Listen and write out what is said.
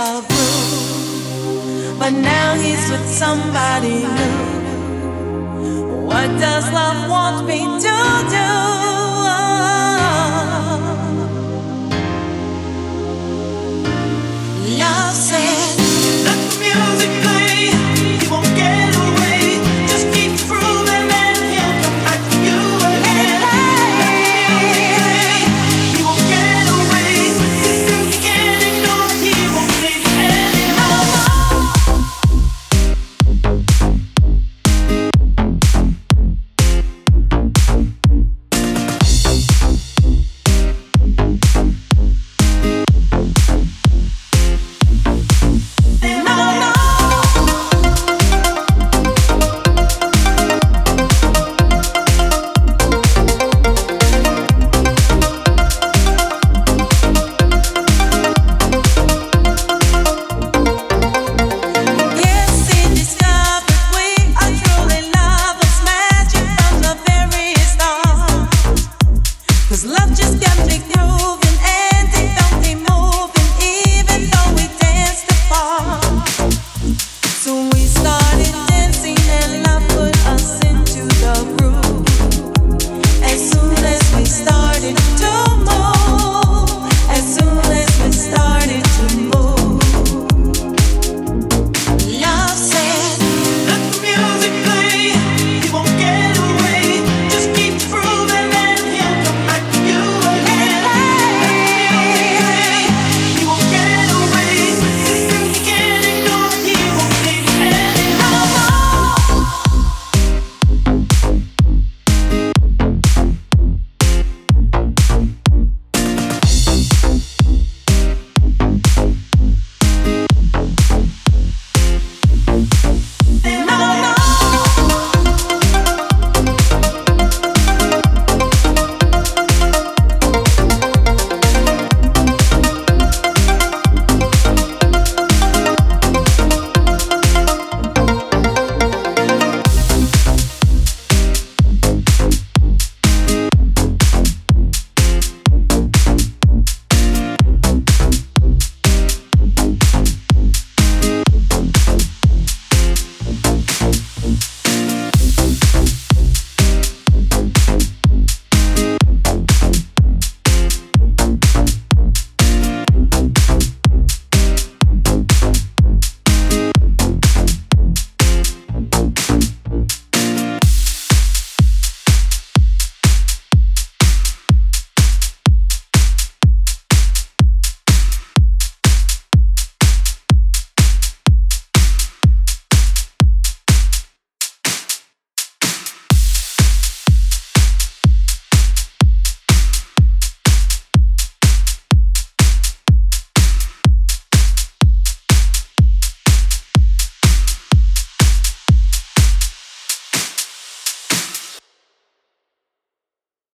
of blue. But now he's with somebody new. What does love want me to?